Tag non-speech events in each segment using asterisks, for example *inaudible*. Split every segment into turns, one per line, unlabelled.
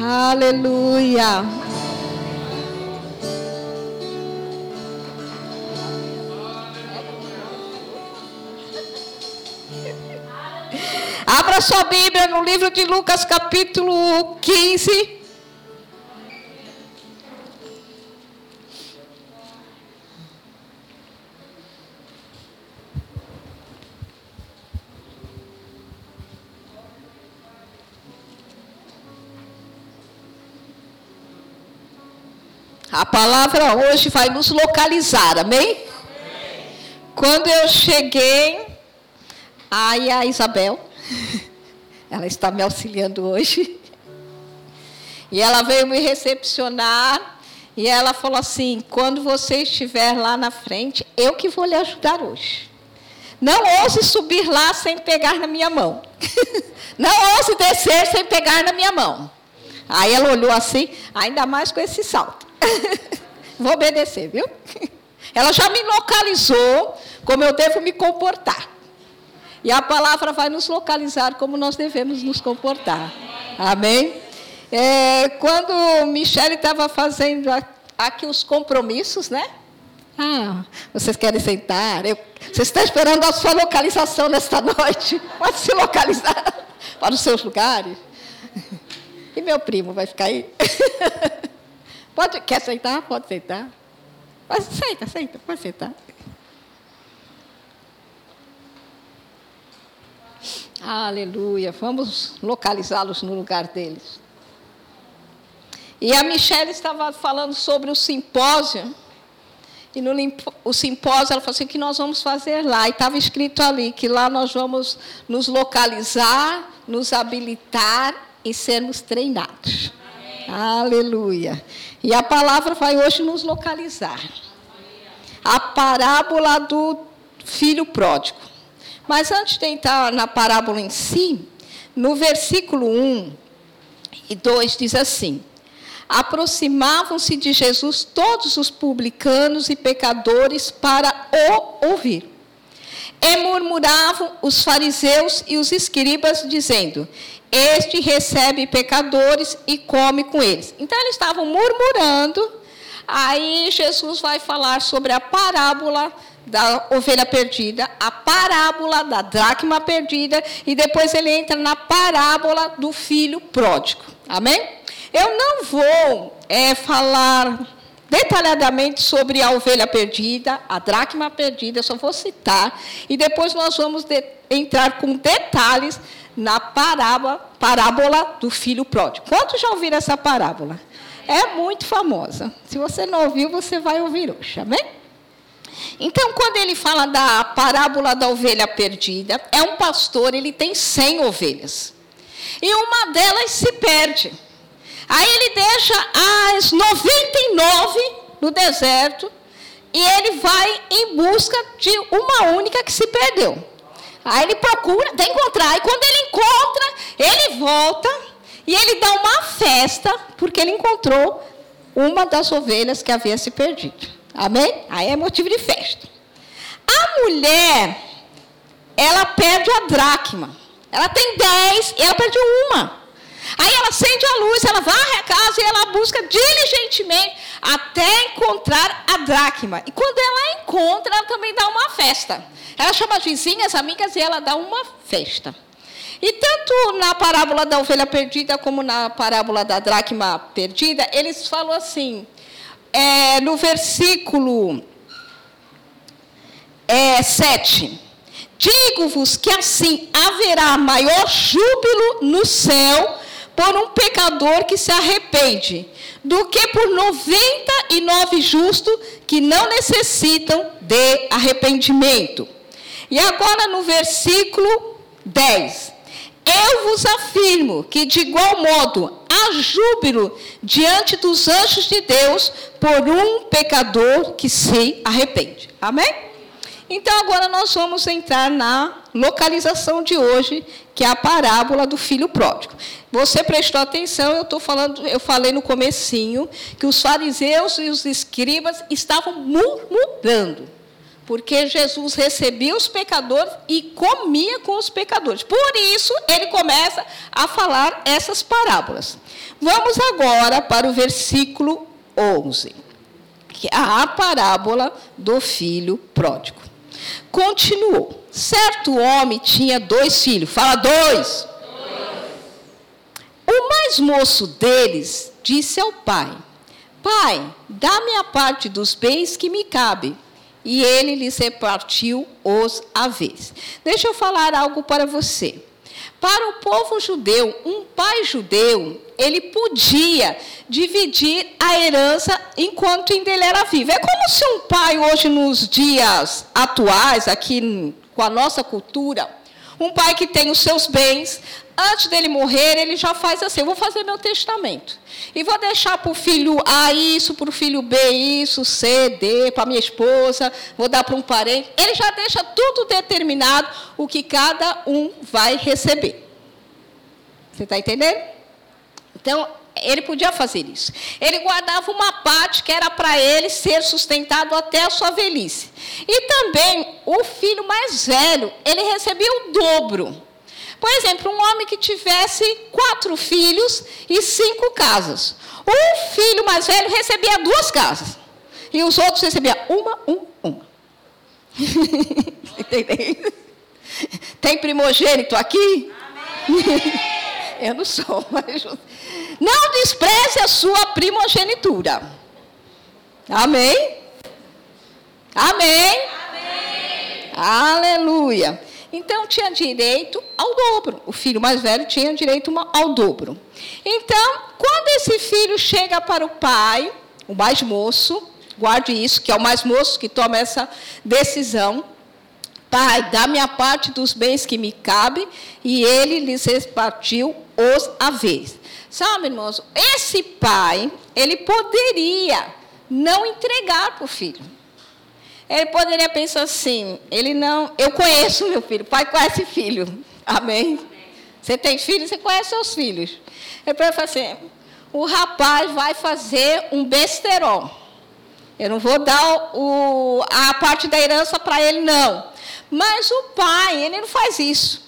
Aleluia. Abra sua Bíblia no livro de Lucas, capítulo 15. Palavra hoje vai nos localizar, amém? amém? Quando eu cheguei, aí a Isabel, *laughs* ela está me auxiliando hoje, *laughs* e ela veio me recepcionar, e ela falou assim: quando você estiver lá na frente, eu que vou lhe ajudar hoje. Não ouse subir lá sem pegar na minha mão. *laughs* Não ouse descer sem pegar na minha mão. Aí ela olhou assim, ainda mais com esse salto. Vou obedecer, viu? Ela já me localizou como eu devo me comportar. E a palavra vai nos localizar como nós devemos nos comportar. Amém? É, quando Michele estava fazendo aqui os compromissos, né? Ah, vocês querem sentar? Eu, vocês estão esperando a sua localização nesta noite? Pode se localizar *laughs* para os seus lugares. E meu primo vai ficar aí? *laughs* Pode, quer sentar? Pode sentar. Mas senta, senta, pode sentar. Aleluia. Vamos localizá-los no lugar deles. E a Michelle estava falando sobre o simpósio. E no o simpósio, ela falou assim: que nós vamos fazer lá? E estava escrito ali que lá nós vamos nos localizar, nos habilitar e sermos treinados. Aleluia. E a palavra vai hoje nos localizar. A parábola do filho pródigo. Mas antes de entrar na parábola em si, no versículo 1 e 2 diz assim: Aproximavam-se de Jesus todos os publicanos e pecadores para o ouvir. E murmuravam os fariseus e os escribas, dizendo: Este recebe pecadores e come com eles. Então eles estavam murmurando. Aí Jesus vai falar sobre a parábola da ovelha perdida, a parábola da dracma perdida, e depois ele entra na parábola do filho pródigo. Amém? Eu não vou é, falar detalhadamente sobre a ovelha perdida, a dracma perdida, só vou citar, e depois nós vamos de, entrar com detalhes na parábola, parábola do filho pródigo. Quantos já ouviram essa parábola? É muito famosa. Se você não ouviu, você vai ouvir hoje, amém? Então, quando ele fala da parábola da ovelha perdida, é um pastor, ele tem 100 ovelhas. E uma delas se perde. Aí ele deixa as 99 no deserto e ele vai em busca de uma única que se perdeu. Aí ele procura, até encontrar. E quando ele encontra, ele volta e ele dá uma festa, porque ele encontrou uma das ovelhas que havia se perdido. Amém? Aí é motivo de festa. A mulher, ela perde a dracma. Ela tem dez e ela perde uma. Aí ela acende a luz, ela varre a casa e ela busca diligentemente até encontrar a dracma. E quando ela encontra, ela também dá uma festa. Ela chama as vizinhas, amigas e ela dá uma festa. E tanto na parábola da ovelha perdida como na parábola da dracma perdida, eles falam assim, é, no versículo é, 7. Digo-vos que assim haverá maior júbilo no céu por um pecador que se arrepende, do que por 99 justos que não necessitam de arrependimento. E agora no versículo 10. Eu vos afirmo que de igual modo há júbilo diante dos anjos de Deus por um pecador que se arrepende. Amém? Então agora nós vamos entrar na localização de hoje, que é a parábola do filho pródigo. Você prestou atenção, eu estou falando, eu falei no comecinho que os fariseus e os escribas estavam murmurando. porque Jesus recebia os pecadores e comia com os pecadores. Por isso, ele começa a falar essas parábolas. Vamos agora para o versículo 11, que é a parábola do filho pródigo. Continuou. Certo homem tinha dois filhos. Fala dois. O mais moço deles disse ao pai: Pai, dá-me a parte dos bens que me cabe e ele lhes repartiu os haveres. Deixa eu falar algo para você. Para o povo judeu, um pai judeu, ele podia dividir a herança enquanto ainda ele era vivo. É como se um pai hoje nos dias atuais, aqui com a nossa cultura, um pai que tem os seus bens, antes dele morrer, ele já faz assim: eu vou fazer meu testamento. E vou deixar para o filho A isso, para o filho B isso, C, D, para minha esposa, vou dar para um parente. Ele já deixa tudo determinado o que cada um vai receber. Você está entendendo? Então, ele podia fazer isso. Ele guardava uma parte que era para ele ser sustentado até a sua velhice. E também o filho mais velho, ele recebia o dobro. Por exemplo, um homem que tivesse quatro filhos e cinco casas. O filho mais velho recebia duas casas. E os outros recebiam uma, um, uma. *laughs* Entendeu? Tem primogênito aqui? *laughs* Eu não sou, mas. Não despreze a sua primogenitura. Amém? Amém? Amém. Aleluia. Então tinha direito ao dobro. O filho mais velho tinha direito ao dobro. Então, quando esse filho chega para o pai, o mais moço, guarde isso, que é o mais moço que toma essa decisão. Pai, dá-me a parte dos bens que me cabe, e ele lhes repartiu os haveres. Sabe, irmãos, esse pai, ele poderia não entregar para o filho. Ele poderia pensar assim: ele não. Eu conheço meu filho, pai conhece filho. Amém? Você tem filho, você conhece seus filhos. Ele pode falar assim: o rapaz vai fazer um besterol. Eu não vou dar o, a parte da herança para ele, não. Mas o pai, ele não faz isso.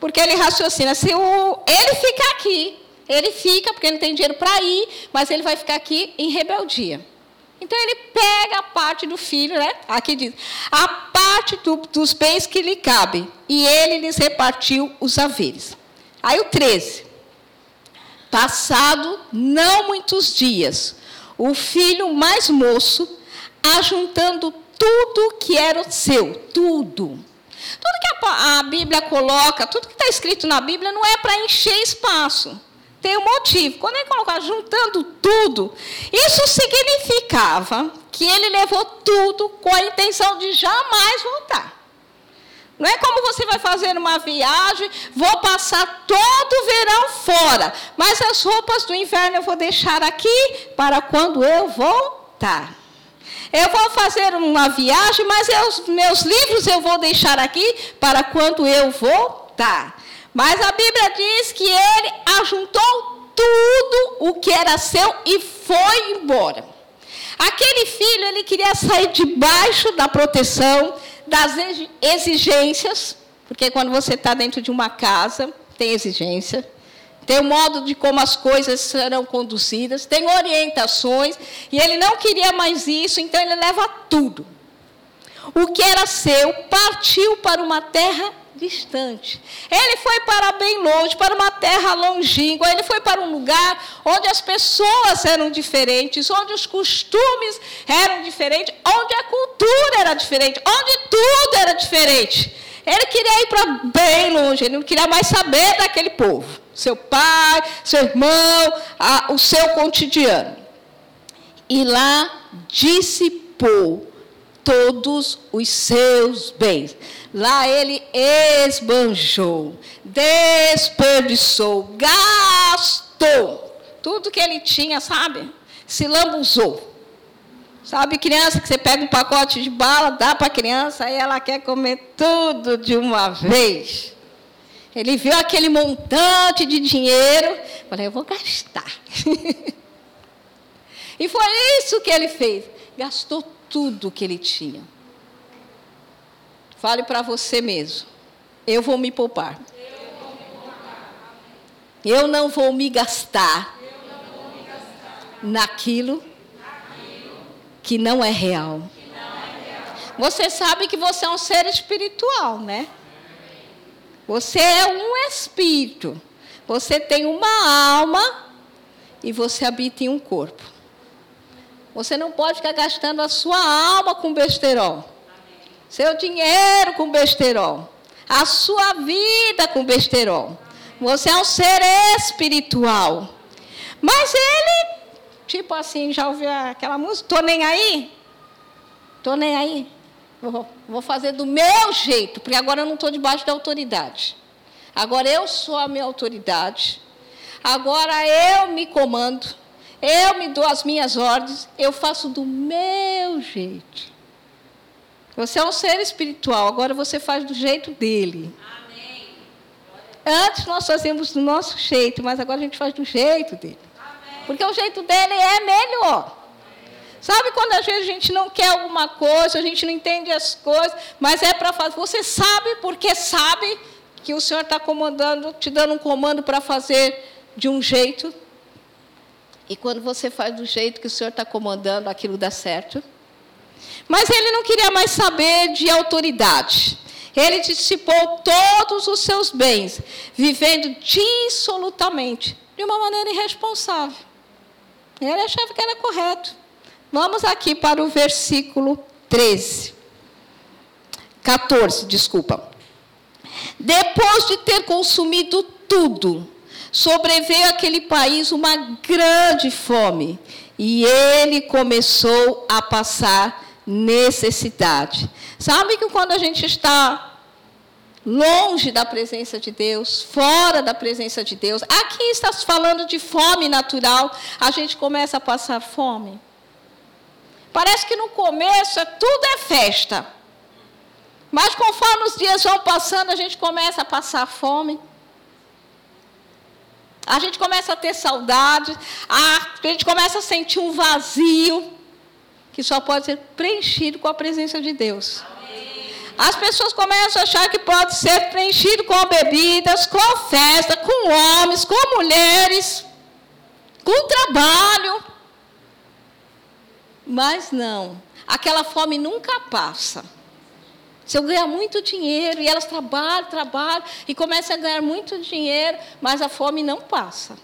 Porque ele raciocina: se o, ele ficar aqui, ele fica, porque não tem dinheiro para ir, mas ele vai ficar aqui em rebeldia. Então ele pega a parte do filho, né? Aqui diz, a parte do, dos bens que lhe cabe, e ele lhes repartiu os haveres. Aí o 13. Passado não muitos dias, o filho mais moço, ajuntando tudo que era seu, tudo. Tudo que a, a Bíblia coloca, tudo que está escrito na Bíblia não é para encher espaço tem um motivo. Quando ele colocou juntando tudo, isso significava que ele levou tudo com a intenção de jamais voltar. Não é como você vai fazer uma viagem, vou passar todo o verão fora, mas as roupas do inverno eu vou deixar aqui para quando eu voltar. Eu vou fazer uma viagem, mas os meus livros eu vou deixar aqui para quando eu voltar. Mas a Bíblia diz que ele ajuntou tudo o que era seu e foi embora. Aquele filho, ele queria sair debaixo da proteção, das exigências, porque quando você está dentro de uma casa, tem exigência, tem o modo de como as coisas serão conduzidas, tem orientações, e ele não queria mais isso, então ele leva tudo. O que era seu partiu para uma terra distante. Ele foi para bem longe, para uma terra longínqua. Ele foi para um lugar onde as pessoas eram diferentes, onde os costumes eram diferentes, onde a cultura era diferente, onde tudo era diferente. Ele queria ir para bem longe, ele não queria mais saber daquele povo. Seu pai, seu irmão, a, o seu cotidiano. E lá dissipou todos os seus bens. Lá ele esbanjou, desperdiçou, gastou. Tudo que ele tinha, sabe? Se lambuzou. Sabe, criança, que você pega um pacote de bala, dá para a criança, e ela quer comer tudo de uma vez. Ele viu aquele montante de dinheiro, falei, eu vou gastar. *laughs* e foi isso que ele fez. Gastou tudo que ele tinha. Fale para você mesmo. Eu vou me poupar. Eu não vou me gastar naquilo que não é real. Você sabe que você é um ser espiritual, né? Você é um espírito. Você tem uma alma e você habita em um corpo. Você não pode ficar gastando a sua alma com besterol, seu dinheiro com besterol, a sua vida com besterol. Você é um ser espiritual. Mas ele, tipo assim, já ouviu aquela música? Tô nem aí? Tô nem aí. Vou, vou fazer do meu jeito, porque agora eu não estou debaixo da autoridade. Agora eu sou a minha autoridade. Agora eu me comando. Eu me dou as minhas ordens. Eu faço do meu jeito. Você é um ser espiritual, agora você faz do jeito dele. Amém. Antes nós fazíamos do nosso jeito, mas agora a gente faz do jeito dele. Amém. Porque o jeito dele é melhor. Sabe quando às vezes a gente não quer alguma coisa, a gente não entende as coisas, mas é para fazer. Você sabe porque sabe que o Senhor está comandando, te dando um comando para fazer de um jeito. E quando você faz do jeito que o Senhor está comandando, aquilo dá certo. Mas ele não queria mais saber de autoridade. Ele dissipou todos os seus bens, vivendo dissolutamente, de uma maneira irresponsável. Ele achava que era correto. Vamos aqui para o versículo 13. 14, desculpa. Depois de ter consumido tudo, sobreveio àquele país uma grande fome, e ele começou a passar necessidade. Sabe que quando a gente está longe da presença de Deus, fora da presença de Deus, aqui está falando de fome natural, a gente começa a passar fome. Parece que no começo é tudo é festa. Mas conforme os dias vão passando, a gente começa a passar fome. A gente começa a ter saudade, a gente começa a sentir um vazio que só pode ser preenchido com a presença de Deus. As pessoas começam a achar que pode ser preenchido com bebidas, com festa, com homens, com mulheres, com trabalho. Mas não, aquela fome nunca passa. Se eu ganhar muito dinheiro e elas trabalham, trabalham e começam a ganhar muito dinheiro, mas a fome não passa.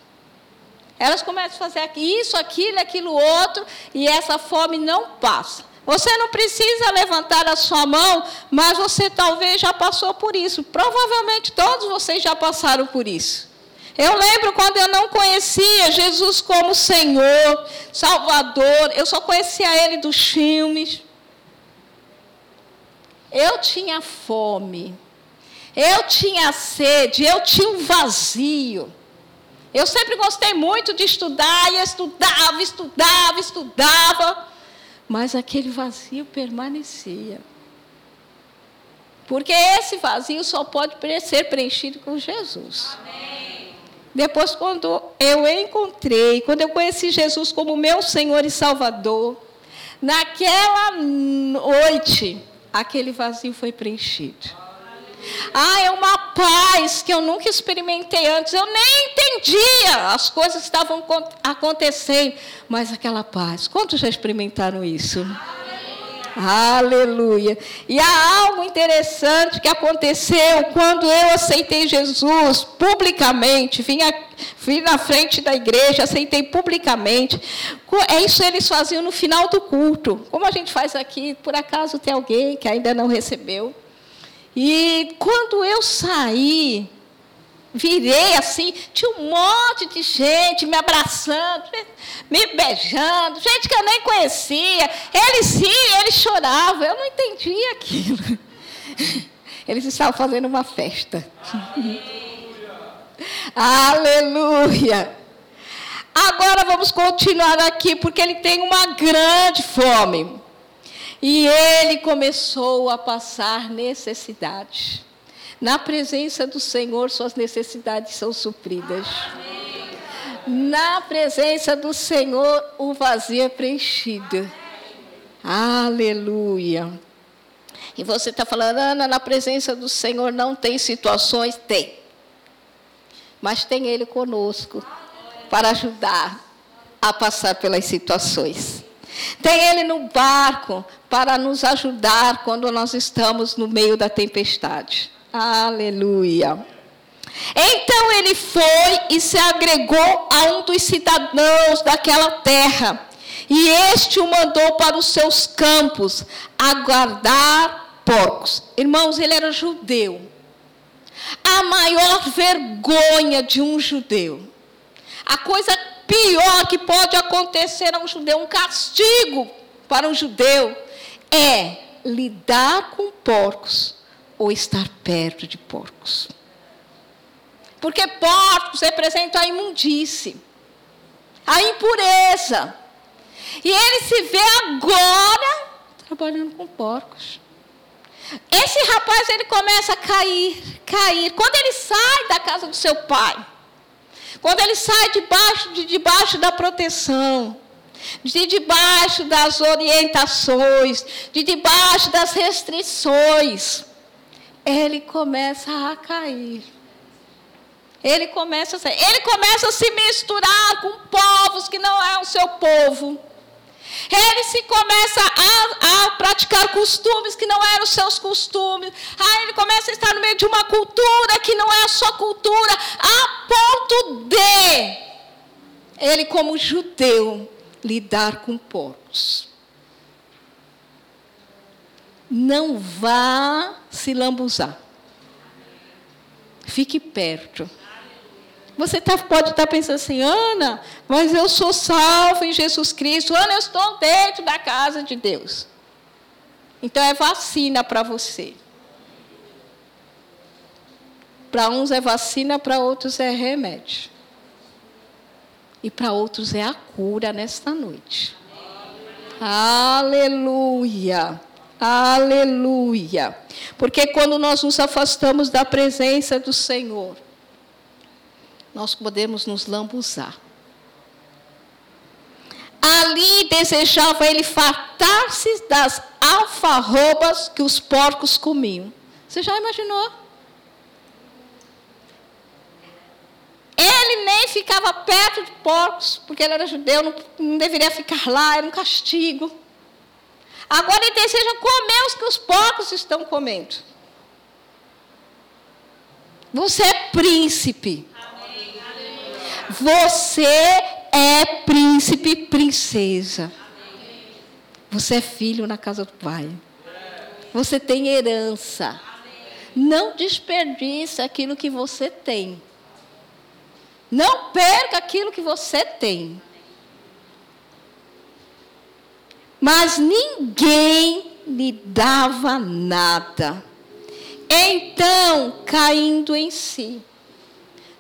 Elas começam a fazer isso, aquilo, aquilo outro, e essa fome não passa. Você não precisa levantar a sua mão, mas você talvez já passou por isso. Provavelmente todos vocês já passaram por isso. Eu lembro quando eu não conhecia Jesus como Senhor, Salvador, eu só conhecia Ele dos filmes. Eu tinha fome, eu tinha sede, eu tinha um vazio. Eu sempre gostei muito de estudar, e estudava, estudava, estudava, mas aquele vazio permanecia. Porque esse vazio só pode ser preenchido com Jesus. Amém. Depois, quando eu encontrei, quando eu conheci Jesus como meu Senhor e Salvador, naquela noite, aquele vazio foi preenchido. Ah, é uma paz que eu nunca experimentei antes. Eu nem entendia as coisas estavam acontecendo, mas aquela paz. Quantos já experimentaram isso? Aleluia. E há algo interessante que aconteceu quando eu aceitei Jesus publicamente, vim, a, vim na frente da igreja, aceitei publicamente. É isso que eles faziam no final do culto. Como a gente faz aqui, por acaso tem alguém que ainda não recebeu. E quando eu saí, virei assim, tinha um monte de gente me abraçando, me beijando, gente que eu nem conhecia. Eles sim, eles choravam, eu não entendia aquilo. *laughs* Eles estavam fazendo uma festa. Aleluia! *laughs* Aleluia! Agora vamos continuar aqui, porque ele tem uma grande fome. E ele começou a passar necessidade. Na presença do Senhor, suas necessidades são supridas. Na presença do Senhor, o vazio é preenchido. Aleluia. E você está falando, Ana, na presença do Senhor não tem situações? Tem. Mas tem Ele conosco para ajudar a passar pelas situações. Tem Ele no barco para nos ajudar quando nós estamos no meio da tempestade. Aleluia. Então ele foi e se agregou a um dos cidadãos daquela terra. E este o mandou para os seus campos aguardar porcos. Irmãos, ele era judeu. A maior vergonha de um judeu. A coisa pior que pode acontecer a um judeu, um castigo para um judeu, é lidar com porcos ou estar perto de porcos. Porque porcos representam a imundície, a impureza. E ele se vê agora trabalhando com porcos. Esse rapaz ele começa a cair, cair. Quando ele sai da casa do seu pai, quando ele sai debaixo, de debaixo da proteção, de debaixo das orientações, de debaixo das restrições, ele começa a cair. Ele começa, a, ele começa a se misturar com povos que não é o seu povo. Ele se começa a, a, praticar costumes que não eram os seus costumes. Aí ele começa a estar no meio de uma cultura que não é a sua cultura, a ponto de ele, como judeu, lidar com porcos. Não vá se lambuzar. Fique perto. Você tá, pode estar tá pensando assim, Ana, mas eu sou salvo em Jesus Cristo. Ana, eu estou dentro da casa de Deus. Então é vacina para você. Para uns é vacina, para outros é remédio. E para outros é a cura nesta noite. Aleluia. Aleluia. Porque quando nós nos afastamos da presença do Senhor, nós podemos nos lambuzar. Ali desejava ele fartar-se das alfarrobas que os porcos comiam. Você já imaginou? Ele nem ficava perto de porcos, porque ele era judeu, não, não deveria ficar lá, era um castigo. Agora ele deseja comer os que os porcos estão comendo. Você é príncipe. Você é príncipe, princesa. Você é filho na casa do Pai. Você tem herança. Não desperdice aquilo que você tem. Não perca aquilo que você tem. Mas ninguém lhe dava nada. Então, caindo em si,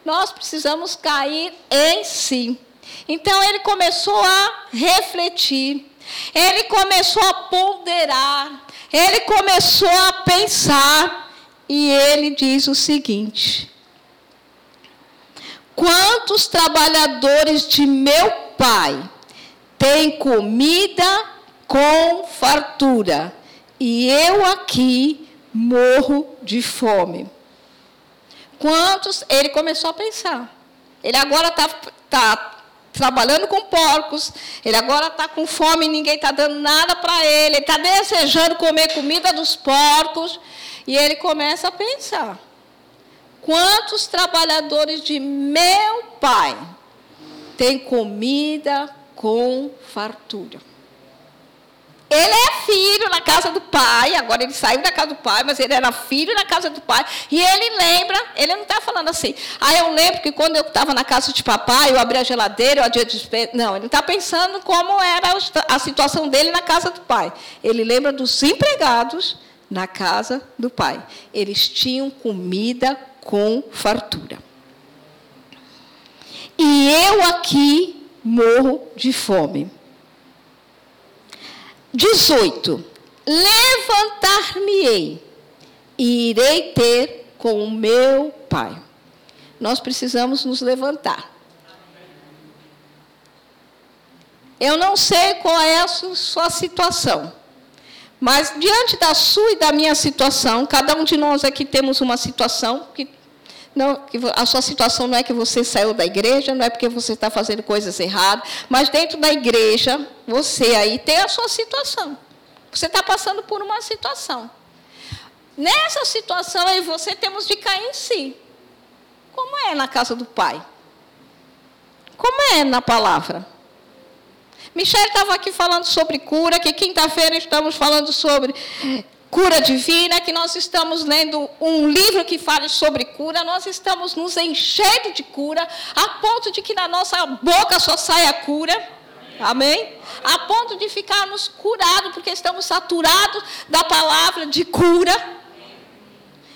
nós precisamos cair em si. Então ele começou a refletir, ele começou a ponderar, ele começou a pensar, e ele diz o seguinte: Quantos trabalhadores de meu pai têm comida com fartura, e eu aqui morro de fome? Quantos? Ele começou a pensar. Ele agora está tá trabalhando com porcos, ele agora está com fome e ninguém está dando nada para ele, ele está desejando comer comida dos porcos, e ele começa a pensar: quantos trabalhadores de meu pai têm comida com fartura? Ele é filho na casa do pai, agora ele saiu da casa do pai, mas ele era filho na casa do pai. E ele lembra, ele não está falando assim, ah, eu lembro que quando eu estava na casa de papai, eu abri a geladeira, eu adia despeito. Não, ele está pensando como era a situação dele na casa do pai. Ele lembra dos empregados na casa do pai. Eles tinham comida com fartura. E eu aqui morro de fome. 18. Levantar-me-ei e irei ter com o meu Pai. Nós precisamos nos levantar. Eu não sei qual é a sua situação, Mas diante da sua e da minha situação, cada um de nós aqui temos uma situação que não, a sua situação não é que você saiu da igreja, não é porque você está fazendo coisas erradas, mas dentro da igreja, você aí tem a sua situação. Você está passando por uma situação. Nessa situação aí você temos de cair em si. Como é na casa do Pai? Como é na palavra? Michelle estava aqui falando sobre cura, que quinta-feira estamos falando sobre cura divina, que nós estamos lendo um livro que fala sobre cura, nós estamos nos enchendo de cura, a ponto de que na nossa boca só saia cura. Amém? A ponto de ficarmos curados, porque estamos saturados da palavra de cura.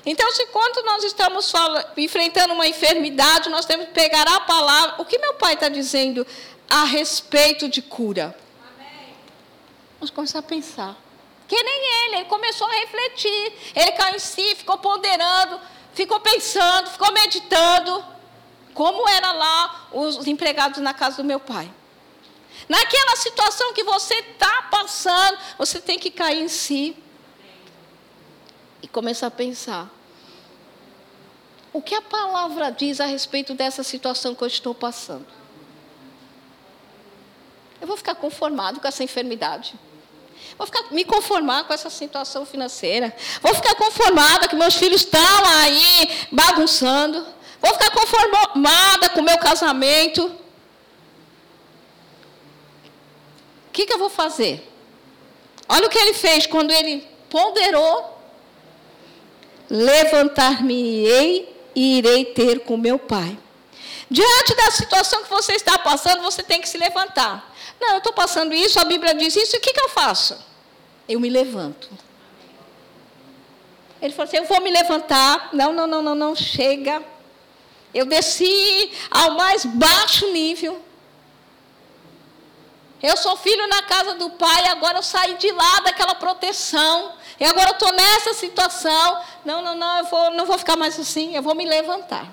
Então, se quando nós estamos falando, enfrentando uma enfermidade, nós temos que pegar a palavra. O que meu pai está dizendo a respeito de cura? Amém. Vamos começar a pensar. Que nem ele, ele começou a refletir. Ele caiu em si, ficou ponderando, ficou pensando, ficou meditando. Como era lá os empregados na casa do meu pai. Naquela situação que você está passando, você tem que cair em si e começar a pensar. O que a palavra diz a respeito dessa situação que eu estou passando? Eu vou ficar conformado com essa enfermidade. Vou ficar, me conformar com essa situação financeira. Vou ficar conformada que meus filhos estão aí bagunçando. Vou ficar conformada com o meu casamento. O que, que eu vou fazer? Olha o que ele fez quando ele ponderou. Levantar-me-ei e irei ter com meu pai. Diante da situação que você está passando, você tem que se levantar. Não, eu estou passando isso, a Bíblia diz isso, o que, que eu faço? Eu me levanto. Ele falou assim: Eu vou me levantar. Não, não, não, não, não, chega. Eu desci ao mais baixo nível. Eu sou filho na casa do pai, agora eu saí de lá daquela proteção. E agora eu estou nessa situação. Não, não, não, eu vou, não vou ficar mais assim, eu vou me levantar.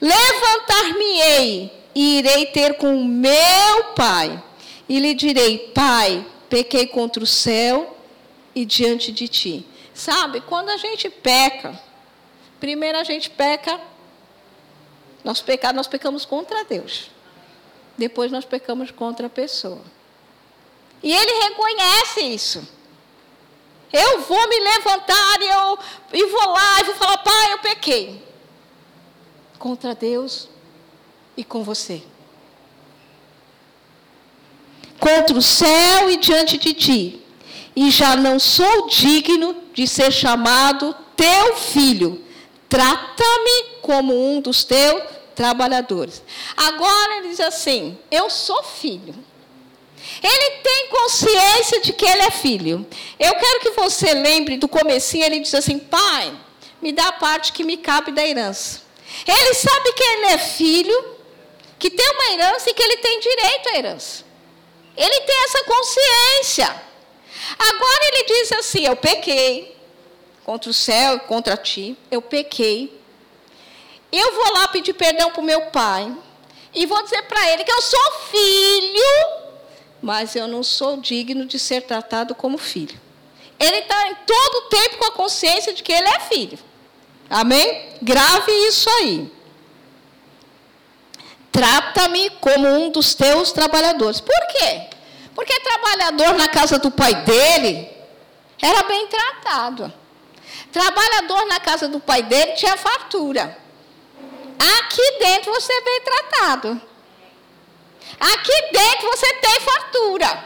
Levantar-me-ei e irei ter com meu pai. E lhe direi: Pai, pequei contra o céu e diante de ti. Sabe, quando a gente peca, primeiro a gente peca, nosso pecado, nós pecamos contra Deus. Depois nós pecamos contra a pessoa. E ele reconhece isso. Eu vou me levantar e, eu, e vou lá e vou falar, pai, eu pequei. Contra Deus e com você. Contra o céu e diante de ti. E já não sou digno de ser chamado teu filho. Trata-me como um dos teus trabalhadores. Agora ele diz assim: Eu sou filho. Ele tem consciência de que ele é filho. Eu quero que você lembre do comecinho, ele diz assim: Pai, me dá a parte que me cabe da herança. Ele sabe que ele é filho, que tem uma herança e que ele tem direito à herança. Ele tem essa consciência. Agora ele diz assim: Eu pequei contra o céu e contra ti, eu pequei. Eu vou lá pedir perdão para o meu pai e vou dizer para ele que eu sou filho mas eu não sou digno de ser tratado como filho. Ele está em todo o tempo com a consciência de que ele é filho. Amém? Grave isso aí. Trata-me como um dos teus trabalhadores. Por quê? Porque trabalhador na casa do pai dele era bem tratado. Trabalhador na casa do pai dele tinha fartura. Aqui dentro você é bem tratado. Aqui dentro você tem fartura.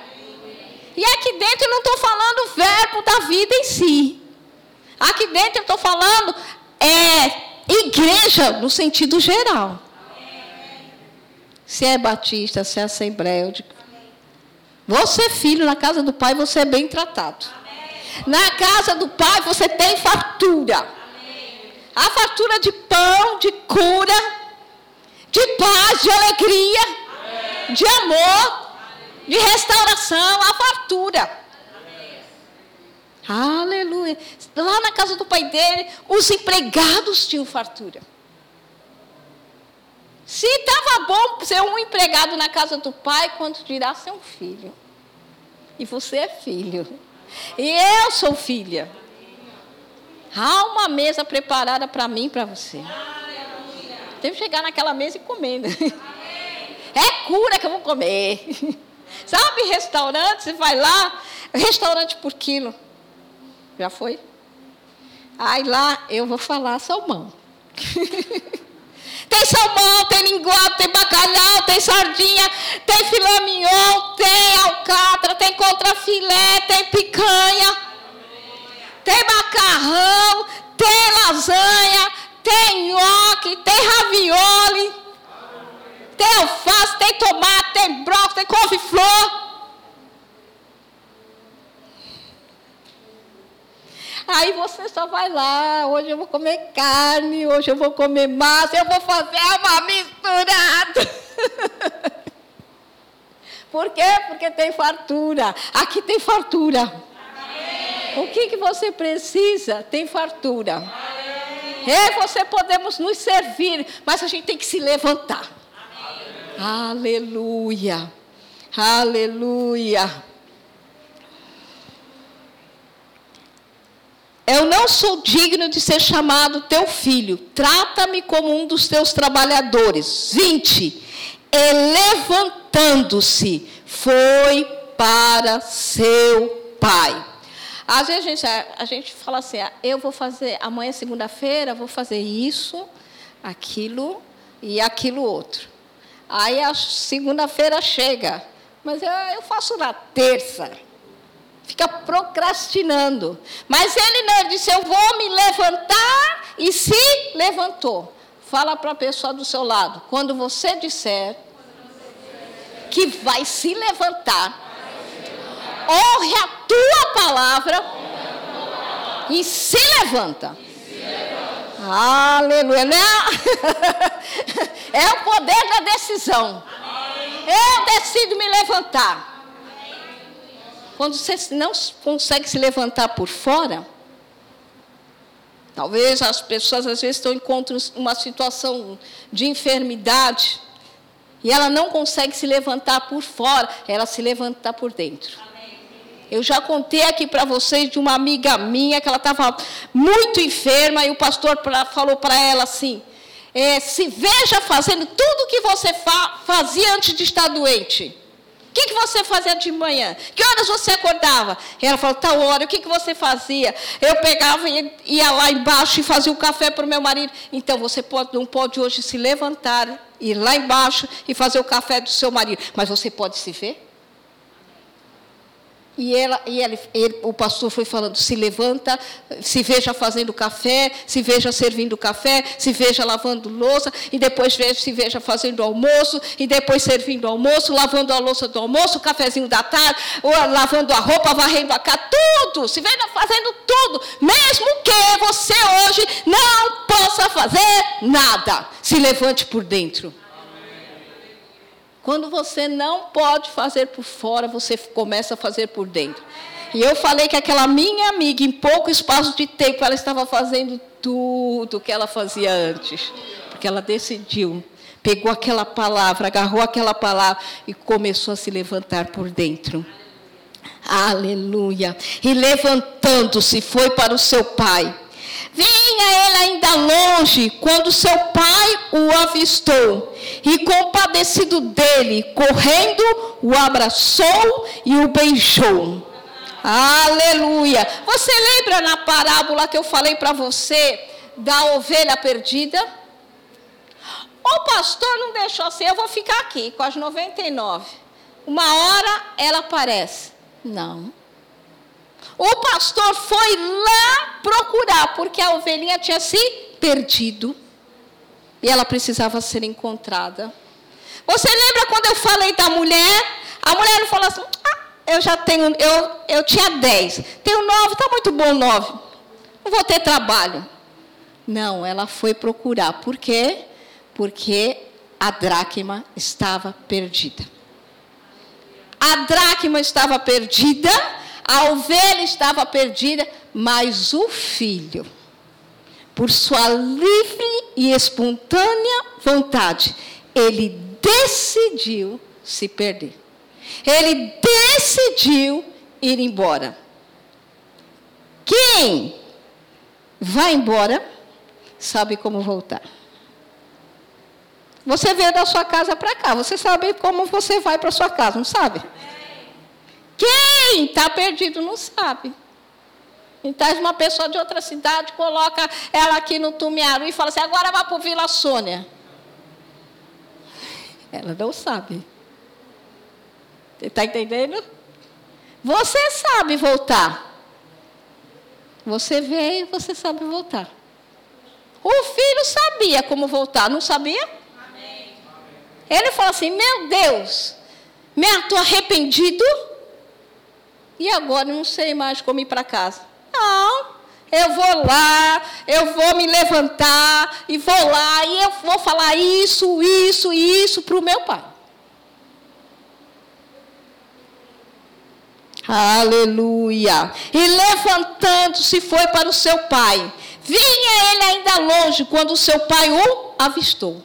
E aqui dentro eu não estou falando o verbo da vida em si. Aqui dentro eu estou falando é, igreja no sentido geral. Se é batista, se é assembleia. Você, é filho, na casa do pai, você é bem tratado. Na casa do pai você tem fartura. A fartura de pão, de cura, de paz, de alegria de amor, de restauração, a fartura. Aleluia. Lá na casa do pai dele, os empregados tinham fartura. Se estava bom ser um empregado na casa do pai, quanto dirá ser um filho? E você é filho. E eu sou filha. Há uma mesa preparada para mim e para você. Tem que chegar naquela mesa e comer. Né? É cura que eu vou comer. *laughs* Sabe, restaurante, você vai lá, restaurante por quilo. Já foi? Aí lá eu vou falar salmão. *laughs* tem salmão, tem linguado, tem bacalhau, tem sardinha, tem filé mignon, tem alcatra, tem contrafilé, tem picanha, tem macarrão, tem lasanha, tem nhoque, tem ravioli, tem alface, tem tomate, tem brócolis, tem couve-flor. Aí você só vai lá, hoje eu vou comer carne, hoje eu vou comer massa, eu vou fazer uma misturada. *laughs* Por quê? Porque tem fartura. Aqui tem fartura. Amém. O que, que você precisa? Tem fartura. Amém. E você podemos nos servir, mas a gente tem que se levantar. Amém. Aleluia. Aleluia. Eu não sou digno de ser chamado teu filho. Trata-me como um dos teus trabalhadores. 20. E levantando-se, foi para seu pai. Às vezes a gente, a gente fala assim: ah, eu vou fazer, amanhã, segunda-feira, vou fazer isso, aquilo e aquilo outro. Aí a segunda-feira chega, mas eu, eu faço na terça fica procrastinando. Mas ele não, ele disse: Eu vou me levantar, e se levantou. Fala para a pessoa do seu lado: quando você disser que vai se levantar, honre a tua palavra e se levanta. Aleluia. *laughs* É o poder da decisão. Eu decido me levantar. Quando você não consegue se levantar por fora, talvez as pessoas às vezes estão encontram uma situação de enfermidade e ela não consegue se levantar por fora, ela se levanta por dentro. Eu já contei aqui para vocês de uma amiga minha que ela estava muito enferma e o pastor falou para ela assim: é, se veja fazendo tudo o que você fa fazia antes de estar doente. O que, que você fazia de manhã? Que horas você acordava? E ela falou, tal hora. O que, que você fazia? Eu pegava e ia lá embaixo e fazia o um café para o meu marido. Então, você pode, não pode hoje se levantar, ir lá embaixo e fazer o café do seu marido. Mas você pode se ver? E, ela, e ele, ele, o pastor foi falando: se levanta, se veja fazendo café, se veja servindo café, se veja lavando louça, e depois se veja fazendo almoço, e depois servindo almoço, lavando a louça do almoço, o cafezinho da tarde, ou lavando a roupa, varrendo a casa, tudo, se veja fazendo tudo, mesmo que você hoje não possa fazer nada. Se levante por dentro. Quando você não pode fazer por fora, você começa a fazer por dentro. E eu falei que aquela minha amiga, em pouco espaço de tempo, ela estava fazendo tudo o que ela fazia antes. Porque ela decidiu, pegou aquela palavra, agarrou aquela palavra e começou a se levantar por dentro. Aleluia. E levantando-se, foi para o seu pai. Vinha ele ainda longe quando seu pai o avistou e, compadecido dele, correndo, o abraçou e o beijou. Aleluia! Você lembra na parábola que eu falei para você da ovelha perdida? O pastor não deixou assim, eu vou ficar aqui com as 99. Uma hora ela aparece. Não. O pastor foi lá procurar, porque a ovelhinha tinha se perdido. E ela precisava ser encontrada. Você lembra quando eu falei da mulher? A mulher falou assim: ah, eu já tenho, eu, eu tinha dez, tenho nove, está muito bom nove. Não vou ter trabalho. Não, ela foi procurar. Por quê? Porque a dracma estava perdida. A dracma estava perdida a ovelha estava perdida, mas o filho, por sua livre e espontânea vontade, ele decidiu se perder. Ele decidiu ir embora. Quem vai embora sabe como voltar. Você veio da sua casa para cá, você sabe como você vai para sua casa, não sabe? Quem está perdido não sabe. Então, uma pessoa de outra cidade coloca ela aqui no Tumiaru e fala assim: agora vá para o Vila Sônia. Ela não sabe. Está entendendo? Você sabe voltar. Você veio, você sabe voltar. O filho sabia como voltar, não sabia? Amém. Ele falou assim: Meu Deus, me estou arrependido e agora não sei mais como ir para casa. Não, eu vou lá, eu vou me levantar e vou lá e eu vou falar isso, isso e isso para o meu pai. Aleluia. E levantando-se foi para o seu pai. Vinha ele ainda longe quando o seu pai o avistou.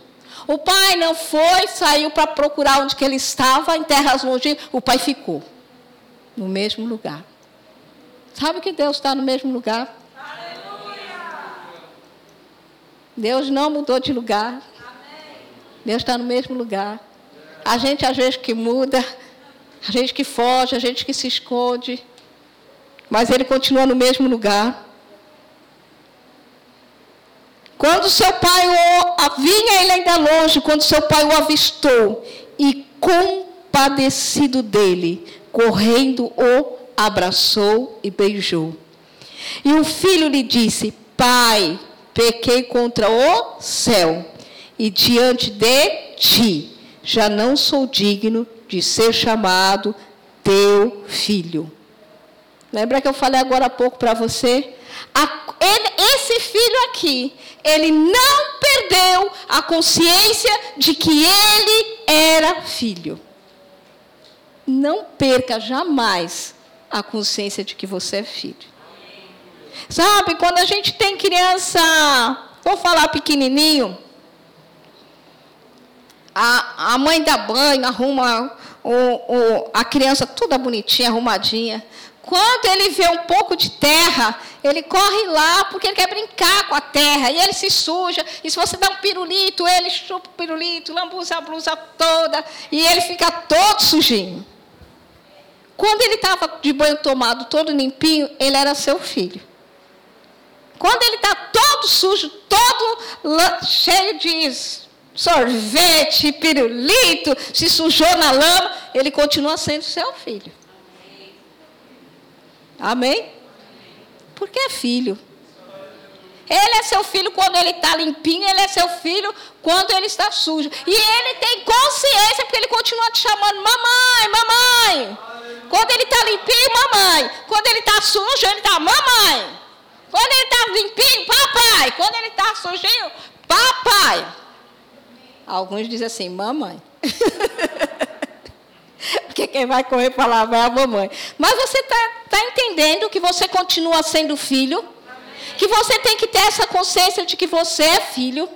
O pai não foi, saiu para procurar onde que ele estava, em terras longe. O pai ficou no mesmo lugar. Sabe que Deus está no mesmo lugar? Deus não mudou de lugar. Deus está no mesmo lugar. A gente às vezes que muda, a gente que foge, a gente que se esconde, mas Ele continua no mesmo lugar. Quando seu pai o vinha ele ainda longe, quando seu pai o avistou e compadecido dele, correndo o abraçou e beijou. E o filho lhe disse: Pai, pequei contra o céu e diante de ti, já não sou digno de ser chamado teu filho. Lembra que eu falei agora há pouco para você? A, ele, esse filho aqui, ele não perdeu a consciência de que ele era filho. Não perca jamais a consciência de que você é filho. Sabe, quando a gente tem criança, vou falar pequenininho, a, a mãe dá banho, arruma o, o, a criança toda bonitinha, arrumadinha. Quando ele vê um pouco de terra, ele corre lá porque ele quer brincar com a terra. E ele se suja. E se você dá um pirulito, ele chupa o pirulito, lambuza a blusa toda. E ele fica todo sujinho. Quando ele estava de banho tomado, todo limpinho, ele era seu filho. Quando ele está todo sujo, todo cheio de sorvete, pirulito, se sujou na lama, ele continua sendo seu filho. Amém? Porque é filho. Ele é seu filho quando ele está limpinho, ele é seu filho quando ele está sujo. E ele tem consciência porque ele continua te chamando mamãe, mamãe. Quando ele está limpinho, mamãe. Quando ele está sujo, ele está mamãe. Quando ele está limpinho, papai. Quando ele está sujinho, papai. Alguns dizem assim, mamãe. *laughs* Porque quem vai correr para lá vai a mamãe. Mas você está tá entendendo que você continua sendo filho? Que você tem que ter essa consciência de que você é filho?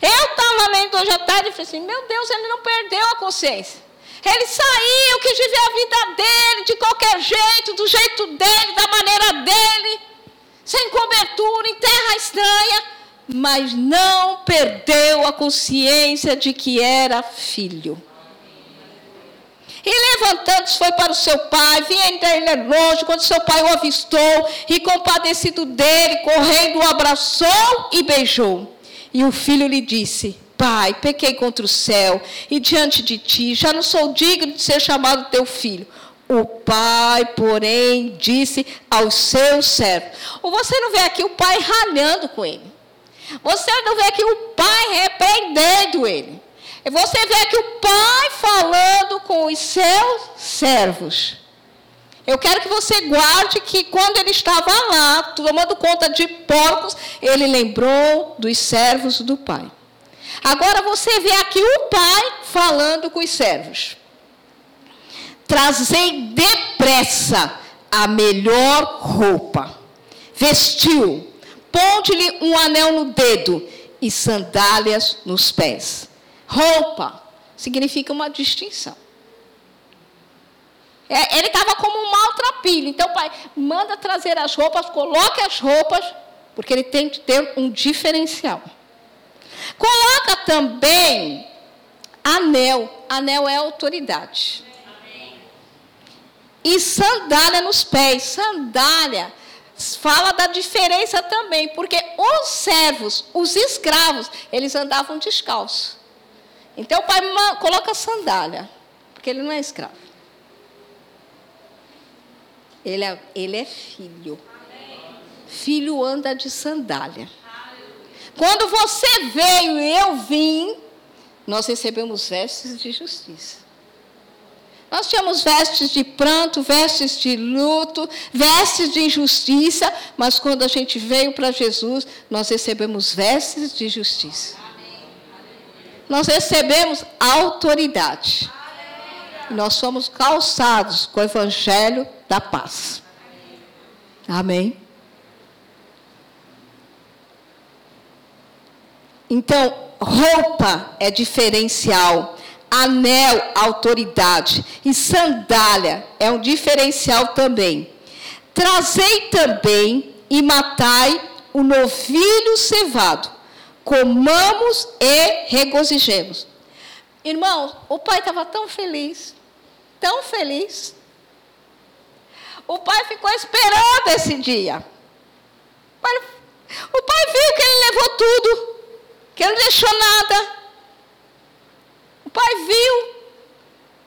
Eu estava lendo hoje à tarde e falei assim: meu Deus, ele não perdeu a consciência. Ele saiu, quis viver a vida dele de qualquer jeito, do jeito dele, da maneira dele, sem cobertura, em terra estranha, mas não perdeu a consciência de que era filho. E levantando-se foi para o seu pai, vinha ainda ele longe, quando seu pai o avistou, e compadecido dele, correndo, o abraçou e beijou. E o filho lhe disse: Pai, pequei contra o céu e diante de ti, já não sou digno de ser chamado teu filho. O pai, porém, disse aos seus servos. Ou você não vê aqui o pai ralhando com ele. Você não vê aqui o pai repreendendo ele. Você vê aqui o pai falando com os seus servos. Eu quero que você guarde que quando ele estava lá, tomando conta de porcos, ele lembrou dos servos do pai. Agora você vê aqui o pai falando com os servos. Trazei depressa a melhor roupa. Vestiu, ponte-lhe um anel no dedo e sandálias nos pés. Roupa significa uma distinção. É, ele estava como um maltrapilho. Então, pai, manda trazer as roupas, coloque as roupas, porque ele tem que ter um diferencial. Coloca também anel. Anel é autoridade. E sandália nos pés. Sandália fala da diferença também, porque os servos, os escravos, eles andavam descalços. Então o pai coloca sandália, porque ele não é escravo. Ele é, ele é filho. Filho anda de sandália. Quando você veio e eu vim, nós recebemos vestes de justiça. Nós tínhamos vestes de pranto, vestes de luto, vestes de injustiça, mas quando a gente veio para Jesus, nós recebemos vestes de justiça. Nós recebemos autoridade. Nós somos calçados com o evangelho da paz. Amém. Então, roupa é diferencial anel, autoridade, e sandália é um diferencial também. Trazei também e matai o novilho cevado, comamos e regozijemos. Irmãos, o pai estava tão feliz, tão feliz. O pai ficou esperando esse dia. O pai viu que ele levou tudo, que ele deixou nada pai viu,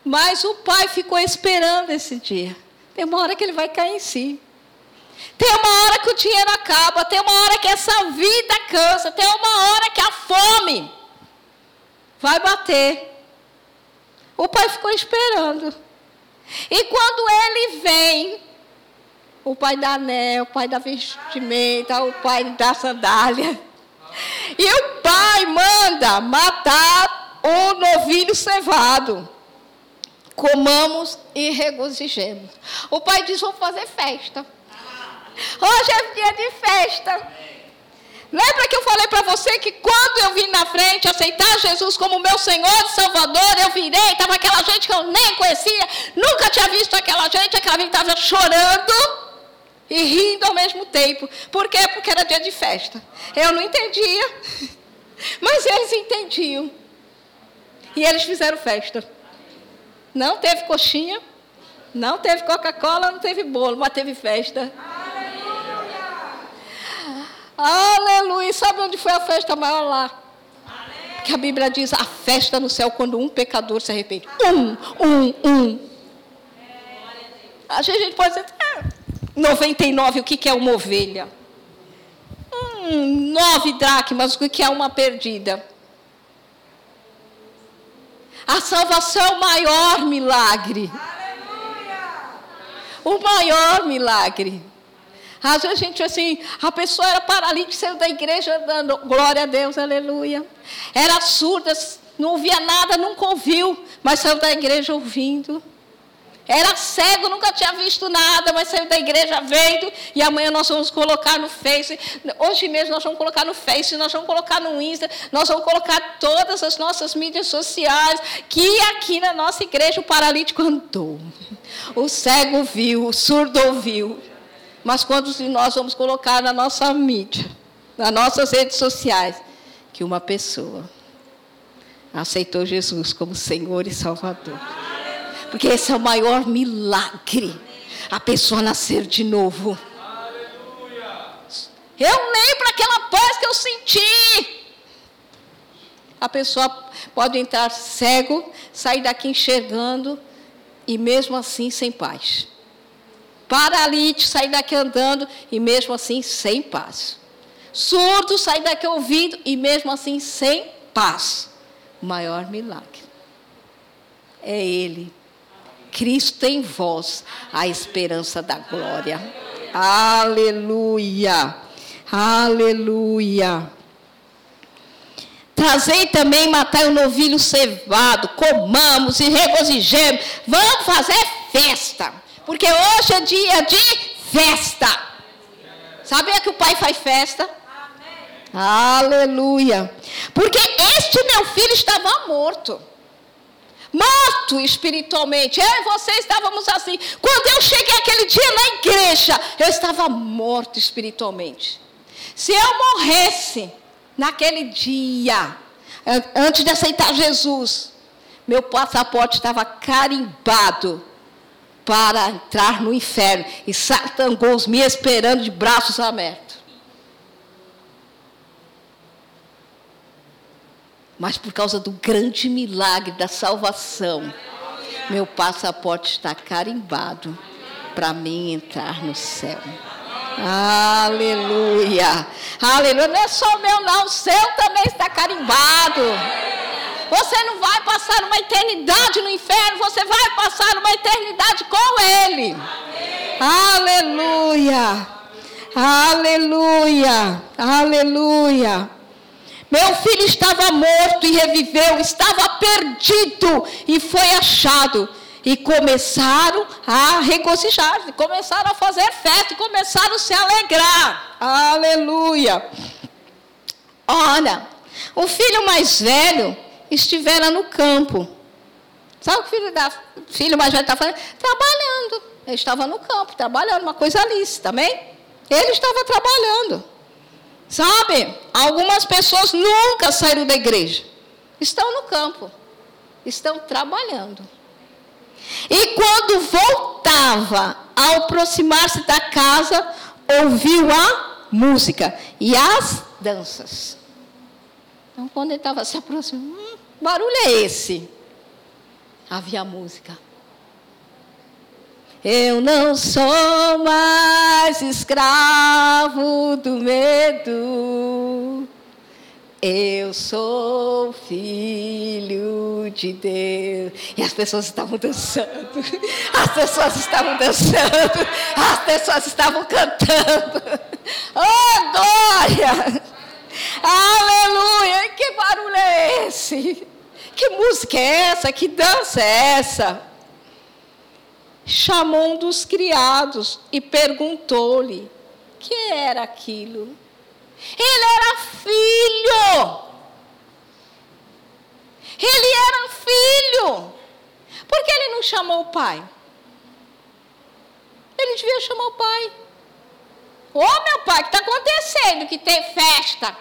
mas o pai ficou esperando esse dia. Tem uma hora que ele vai cair em si. Tem uma hora que o dinheiro acaba, tem uma hora que essa vida cansa, tem uma hora que a fome vai bater. O pai ficou esperando. E quando ele vem, o pai dá anel, o pai dá vestimenta, o pai dá sandália. *laughs* E o pai manda matar o novilho cevado. Comamos e regozijemos. O pai diz: Vamos fazer festa. Hoje é dia de festa. Lembra que eu falei para você que quando eu vim na frente aceitar Jesus como meu Senhor e Salvador, eu virei, estava aquela gente que eu nem conhecia, nunca tinha visto aquela gente, aquela gente estava chorando e rindo ao mesmo tempo. Por quê? Porque era dia de festa. Eu não entendia, *laughs* mas eles entendiam. E eles fizeram festa. Não teve coxinha, não teve Coca-Cola, não teve bolo, mas teve festa. Aleluia! Aleluia! Sabe onde foi a festa maior lá? Que a Bíblia diz a festa no céu quando um pecador se arrepende. Um, um, um. A gente pode dizer, 99, o que é uma ovelha? Hum, nove dracmas, o que é uma perdida? A salvação é o maior milagre. Aleluia! O maior milagre. Às vezes a gente assim, a pessoa era paralítica, saiu da igreja dando glória a Deus, aleluia. Era surda, não ouvia nada, nunca ouviu, mas saiu da igreja ouvindo. Era cego, nunca tinha visto nada, mas saiu da igreja vendo. E amanhã nós vamos colocar no Face. Hoje mesmo nós vamos colocar no Face, nós vamos colocar no Insta, nós vamos colocar todas as nossas mídias sociais. Que aqui na nossa igreja o paralítico andou. O cego viu, o surdo ouviu. Mas quantos de nós vamos colocar na nossa mídia, nas nossas redes sociais, que uma pessoa aceitou Jesus como Senhor e Salvador? Porque esse é o maior milagre. A pessoa nascer de novo. Eu lembro aquela paz que eu senti. A pessoa pode entrar cego, sair daqui enxergando e mesmo assim sem paz. Paralítico, sair daqui andando e mesmo assim sem paz. Surdo, sair daqui ouvindo e mesmo assim sem paz. O maior milagre é Ele Cristo em vós, a esperança da glória. Aleluia. Aleluia. Trazei também, matai o novilho cevado, comamos e regozijemos. Vamos fazer festa, porque hoje é dia de festa. Sabia que o pai faz festa? Aleluia. Porque este meu filho estava morto morto espiritualmente. Eu e você estávamos assim. Quando eu cheguei aquele dia na igreja, eu estava morto espiritualmente. Se eu morresse naquele dia, antes de aceitar Jesus, meu passaporte estava carimbado para entrar no inferno. E Satangos me esperando de braços abertos. Mas por causa do grande milagre da salvação, meu passaporte está carimbado para mim entrar no céu. Aleluia. Aleluia. Não é só o meu, não. O seu também está carimbado. Você não vai passar uma eternidade no inferno, você vai passar uma eternidade com Ele. Aleluia. Aleluia. Aleluia. Meu filho estava morto e reviveu, estava perdido e foi achado. E começaram a regozijar, começaram a fazer festa, começaram a se alegrar. Aleluia. Olha, o filho mais velho estivera no campo. Sabe o que o filho, da, filho mais velho está fazendo? Trabalhando. Ele estava no campo, trabalhando, uma coisa lícita, também. Ele estava trabalhando. Sabe? Algumas pessoas nunca saíram da igreja. Estão no campo. Estão trabalhando. E quando voltava, ao aproximar-se da casa, ouviu a música e as danças. Então, quando ele estava se aproximando, hum, barulho é esse? Havia música. Eu não sou mais escravo do medo. Eu sou filho de Deus. E as pessoas estavam dançando. As pessoas estavam dançando. As pessoas estavam cantando. Oh, glória! Aleluia! Que barulho é esse? Que música é essa? Que dança é essa? Chamou um dos criados e perguntou-lhe: que era aquilo? Ele era filho. Ele era filho. Por que ele não chamou o pai? Ele devia chamar o pai. Ô oh, meu pai, o que está acontecendo? Que tem festa,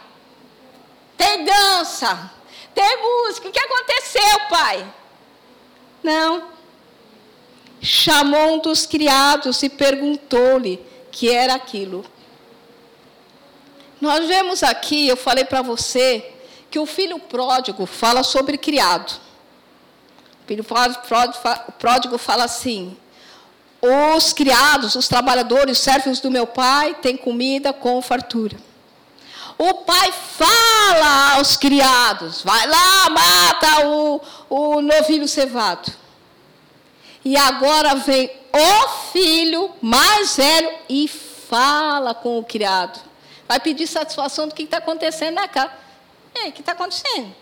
tem dança, tem música. O que aconteceu, pai? Não. Chamou um dos criados e perguntou-lhe que era aquilo. Nós vemos aqui, eu falei para você, que o filho pródigo fala sobre criado. O filho pródigo fala assim: os criados, os trabalhadores, os servos do meu pai têm comida com fartura. O pai fala aos criados: vai lá, mata o, o novilho cevado. E agora vem o filho mais velho e fala com o criado vai pedir satisfação do que está acontecendo na casa. Ei, o que está acontecendo?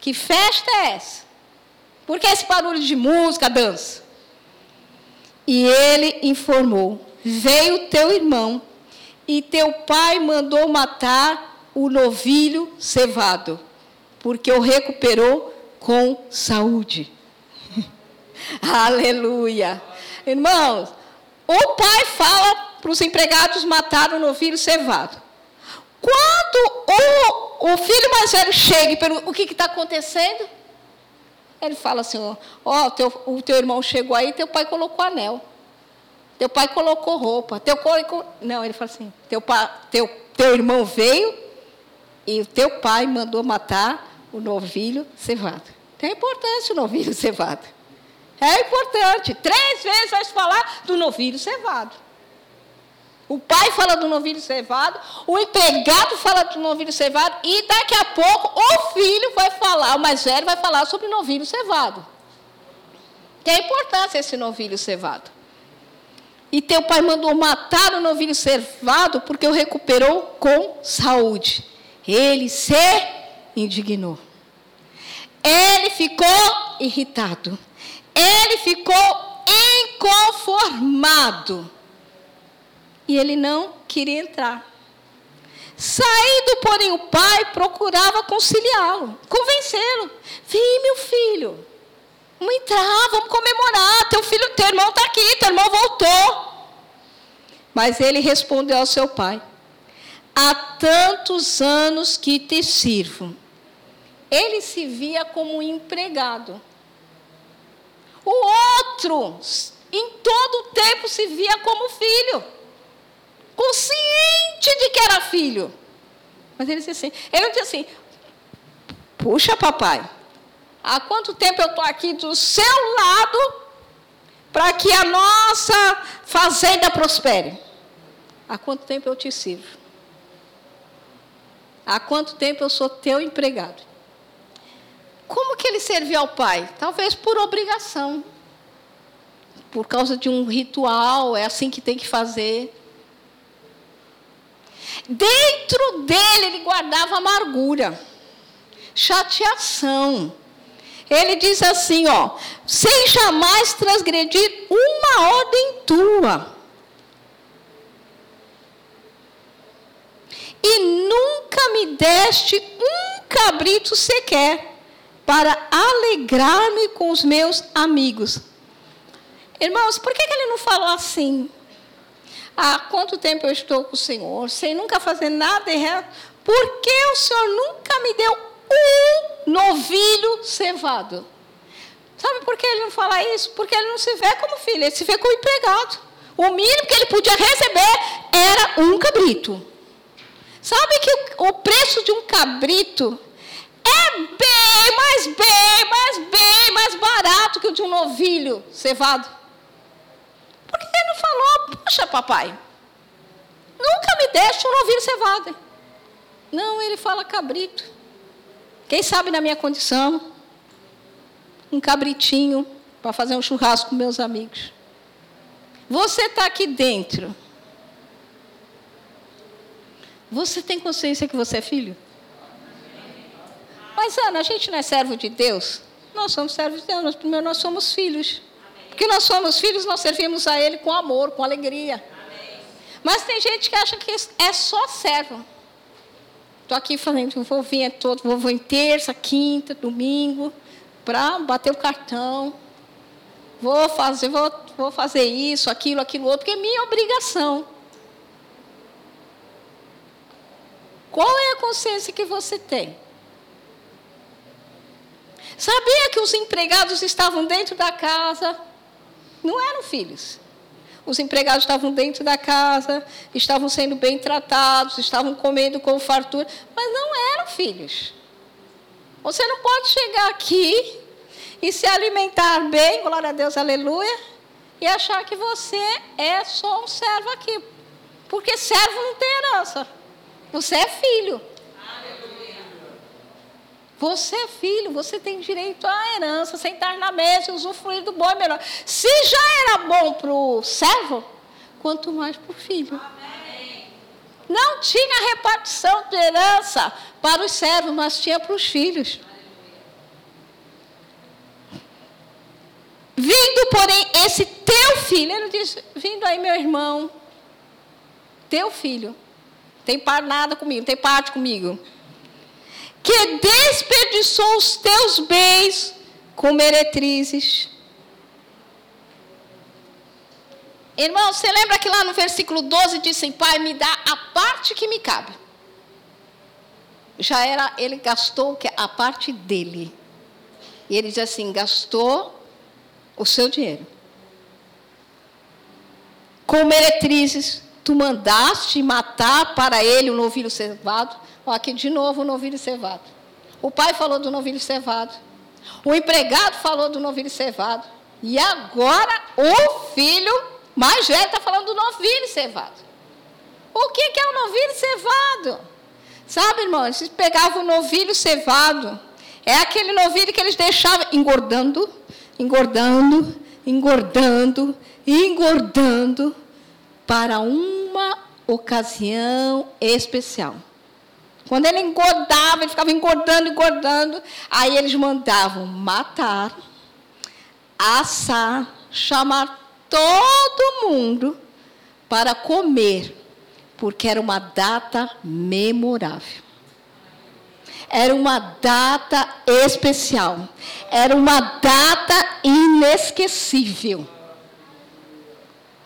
Que festa é essa? Por que esse barulho de música, dança? E ele informou: Veio teu irmão, e teu pai mandou matar o novilho cevado, porque o recuperou com saúde. *laughs* Aleluia. Irmãos, o pai fala para os empregados matar o novilho cevado. Quando o, o filho mais velho chega e pergunta o que está acontecendo, ele fala assim: Ó, oh, teu, o teu irmão chegou aí, teu pai colocou anel. Teu pai colocou roupa. Teu colocou... Não, ele fala assim: teu, pai, teu, teu irmão veio e o teu pai mandou matar o novilho cevado. Tem importância o novilho *laughs* cevado. É importante. Três vezes vai falar do novilho cevado. O pai fala do novilho cevado, o empregado fala do novilho cevado, e daqui a pouco o filho vai falar, o mais velho vai falar sobre o novilho cevado. Tem importância esse novilho cevado. E teu pai mandou matar o novilho cevado porque o recuperou com saúde. Ele se indignou. Ele ficou irritado. Ele ficou inconformado e ele não queria entrar. Saído, porém, o pai procurava conciliá-lo, convencê-lo. Vem, meu filho, Vamos entrar, vamos comemorar. Teu filho, teu irmão está aqui, teu irmão voltou. Mas ele respondeu ao seu pai: Há tantos anos que te sirvo. Ele se via como um empregado. O outro, em todo o tempo, se via como filho, consciente de que era filho. Mas ele disse assim: ele não disse assim, puxa, papai, há quanto tempo eu estou aqui do seu lado para que a nossa fazenda prospere? Há quanto tempo eu te sirvo? Há quanto tempo eu sou teu empregado? Como que ele serviu ao pai? Talvez por obrigação. Por causa de um ritual, é assim que tem que fazer. Dentro dele ele guardava amargura, chateação. Ele diz assim, ó, sem jamais transgredir uma ordem tua. E nunca me deste um cabrito sequer para alegrar-me com os meus amigos. Irmãos, por que, ele não falou assim? Há quanto tempo eu estou com o Senhor, sem nunca fazer nada errado? Por que o Senhor nunca me deu um novilho cevado? Sabe por que ele não fala isso? Porque ele não se vê como filho, ele se vê como empregado. O mínimo que ele podia receber era um cabrito. Sabe que o preço de um cabrito bem, mais bem, mais bem mais barato que o de um novilho cevado. Por que ele não falou, puxa, papai, nunca me deixe um novilho cevado? Não, ele fala cabrito. Quem sabe na minha condição, um cabritinho para fazer um churrasco com meus amigos. Você está aqui dentro. Você tem consciência que você é filho? Mas, Ana, a gente não é servo de Deus? Nós somos servos de Deus, primeiro nós somos filhos. Porque nós somos filhos, nós servimos a Ele com amor, com alegria. Mas tem gente que acha que é só servo. Estou aqui falando, vou vir todo, vou, vou em terça, quinta, domingo, para bater o cartão. Vou fazer, vou, vou fazer isso, aquilo, aquilo outro, porque é minha obrigação. Qual é a consciência que você tem? Sabia que os empregados estavam dentro da casa? Não eram filhos. Os empregados estavam dentro da casa, estavam sendo bem tratados, estavam comendo com fartura, mas não eram filhos. Você não pode chegar aqui e se alimentar bem, glória a Deus, aleluia, e achar que você é só um servo aqui. Porque servo não tem herança. Você é filho. Você é filho, você tem direito à herança, sentar na mesa e usufruir do bom e melhor. Se já era bom para o servo, quanto mais para o filho. Não tinha repartição de herança para os servos, mas tinha para os filhos. Vindo, porém, esse teu filho, ele diz: Vindo aí, meu irmão, teu filho, tem par nada comigo, tem parte comigo que desperdiçou os teus bens com meretrizes. Irmão, você lembra que lá no versículo 12 disse: Pai, me dá a parte que me cabe. Já era, ele gastou a parte dele. E ele diz assim: gastou o seu dinheiro. Com meretrizes, tu mandaste matar para ele o novilho cevado Ó, aqui de novo o novilho cevado. O pai falou do novilho cevado. O empregado falou do novilho cevado. E agora o filho mais velho está falando do novilho cevado. O que, que é o novilho cevado? Sabe, irmãos, eles pegavam o novilho cevado. É aquele novilho que eles deixavam engordando, engordando, engordando, engordando para uma ocasião especial. Quando ele engordava, ele ficava engordando, engordando. Aí eles mandavam matar, assar, chamar todo mundo para comer, porque era uma data memorável. Era uma data especial. Era uma data inesquecível.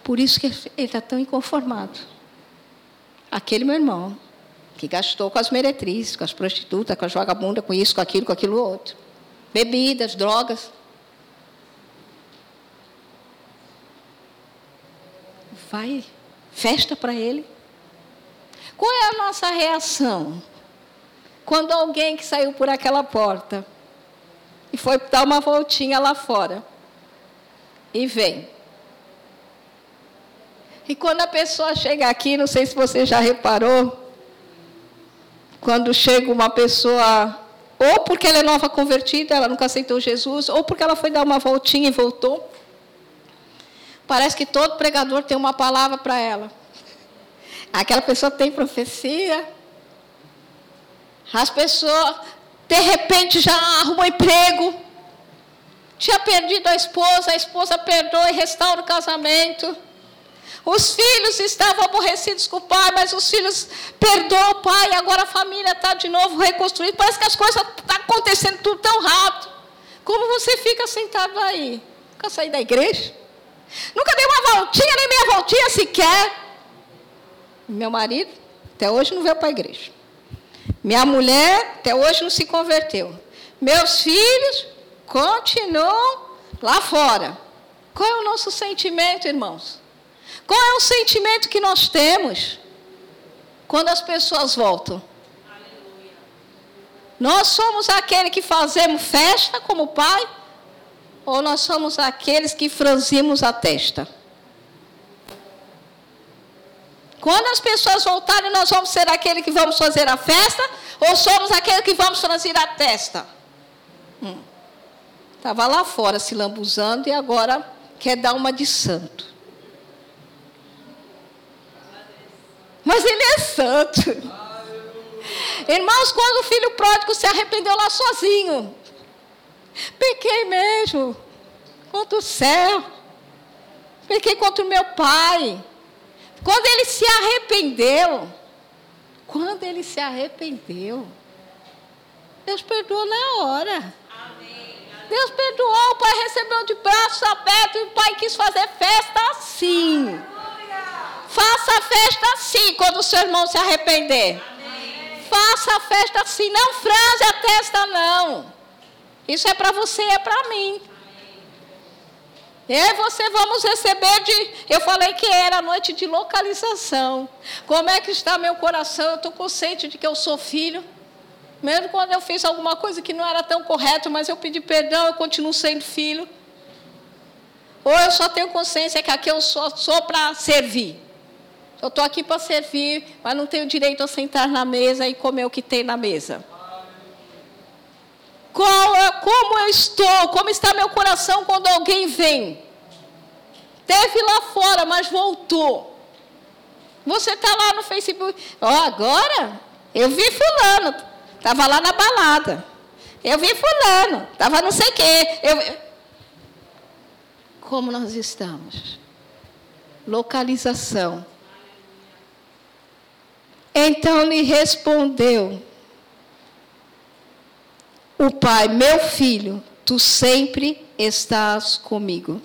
Por isso que ele está tão inconformado. Aquele meu irmão, que gastou com as meretrizes, com as prostitutas, com as vagabundas, com isso, com aquilo, com aquilo outro. Bebidas, drogas. Vai, festa para ele. Qual é a nossa reação? Quando alguém que saiu por aquela porta e foi dar uma voltinha lá fora e vem. E quando a pessoa chega aqui, não sei se você já reparou, quando chega uma pessoa, ou porque ela é nova convertida, ela nunca aceitou Jesus, ou porque ela foi dar uma voltinha e voltou. Parece que todo pregador tem uma palavra para ela. Aquela pessoa tem profecia. As pessoas, de repente, já arrumam emprego. Tinha perdido a esposa, a esposa perdoa e restaura o casamento. Os filhos estavam aborrecidos com o pai, mas os filhos perdoam o pai, agora a família está de novo reconstruída. Parece que as coisas estão tá acontecendo tudo tão rápido. Como você fica sentado aí? Nunca saí da igreja? Nunca dei uma voltinha, nem meia voltinha sequer. Meu marido, até hoje não veio para a igreja. Minha mulher, até hoje não se converteu. Meus filhos continuam lá fora. Qual é o nosso sentimento, irmãos? Qual é o sentimento que nós temos quando as pessoas voltam? Nós somos aquele que fazemos festa como pai? Ou nós somos aqueles que franzimos a testa? Quando as pessoas voltarem, nós vamos ser aquele que vamos fazer a festa? Ou somos aquele que vamos franzir a testa? Estava hum. lá fora se lambuzando e agora quer dar uma de santo. Mas ele é santo. Irmãos, quando o filho pródigo se arrependeu lá sozinho, pequei mesmo contra o céu, pequei contra o meu pai. Quando ele se arrependeu, quando ele se arrependeu, Deus perdoou na hora. Deus perdoou, o pai recebeu de braços abertos e o pai quis fazer festa assim. Faça a festa assim quando o seu irmão se arrepender. Amém. Faça a festa assim, não franze a testa, não. Isso é para você, é para mim. E aí você vamos receber de. Eu falei que era noite de localização. Como é que está meu coração? Eu estou consciente de que eu sou filho. Mesmo quando eu fiz alguma coisa que não era tão correto, mas eu pedi perdão, eu continuo sendo filho. Ou eu só tenho consciência que aqui eu sou, sou para servir. Eu estou aqui para servir, mas não tenho direito a sentar na mesa e comer o que tem na mesa. Qual, é, como eu estou? Como está meu coração quando alguém vem? Teve lá fora, mas voltou. Você está lá no Facebook. Oh, agora eu vi fulano. Estava lá na balada. Eu vi fulano. Estava não sei o quê. Eu... Como nós estamos? Localização. Então lhe respondeu o pai: Meu filho, tu sempre estás comigo.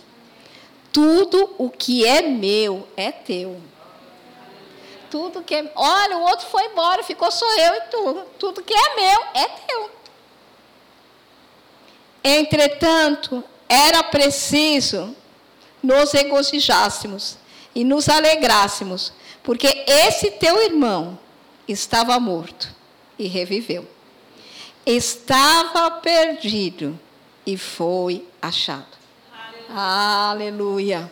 Tudo o que é meu é teu. Tudo que é. Olha, o outro foi embora, ficou só eu e tu. Tudo que é meu é teu. Entretanto, era preciso nos regozijássemos e nos alegrássemos, porque esse teu irmão estava morto e reviveu. Estava perdido e foi achado. Aleluia. Aleluia.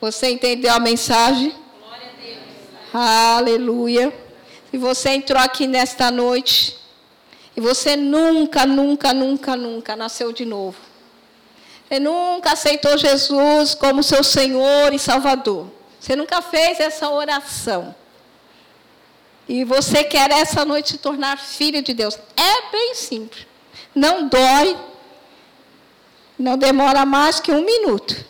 Você entendeu a mensagem? Glória a Deus. Aleluia. Se você entrou aqui nesta noite e você nunca, nunca, nunca, nunca nasceu de novo. Você nunca aceitou Jesus como seu Senhor e Salvador. Você nunca fez essa oração. E você quer essa noite se tornar filho de Deus. É bem simples. Não dói. Não demora mais que um minuto.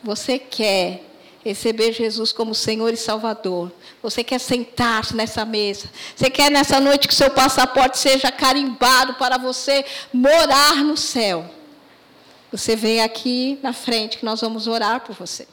Você quer receber Jesus como Senhor e Salvador. Você quer sentar-se nessa mesa. Você quer nessa noite que seu passaporte seja carimbado para você morar no céu. Você vem aqui na frente que nós vamos orar por você.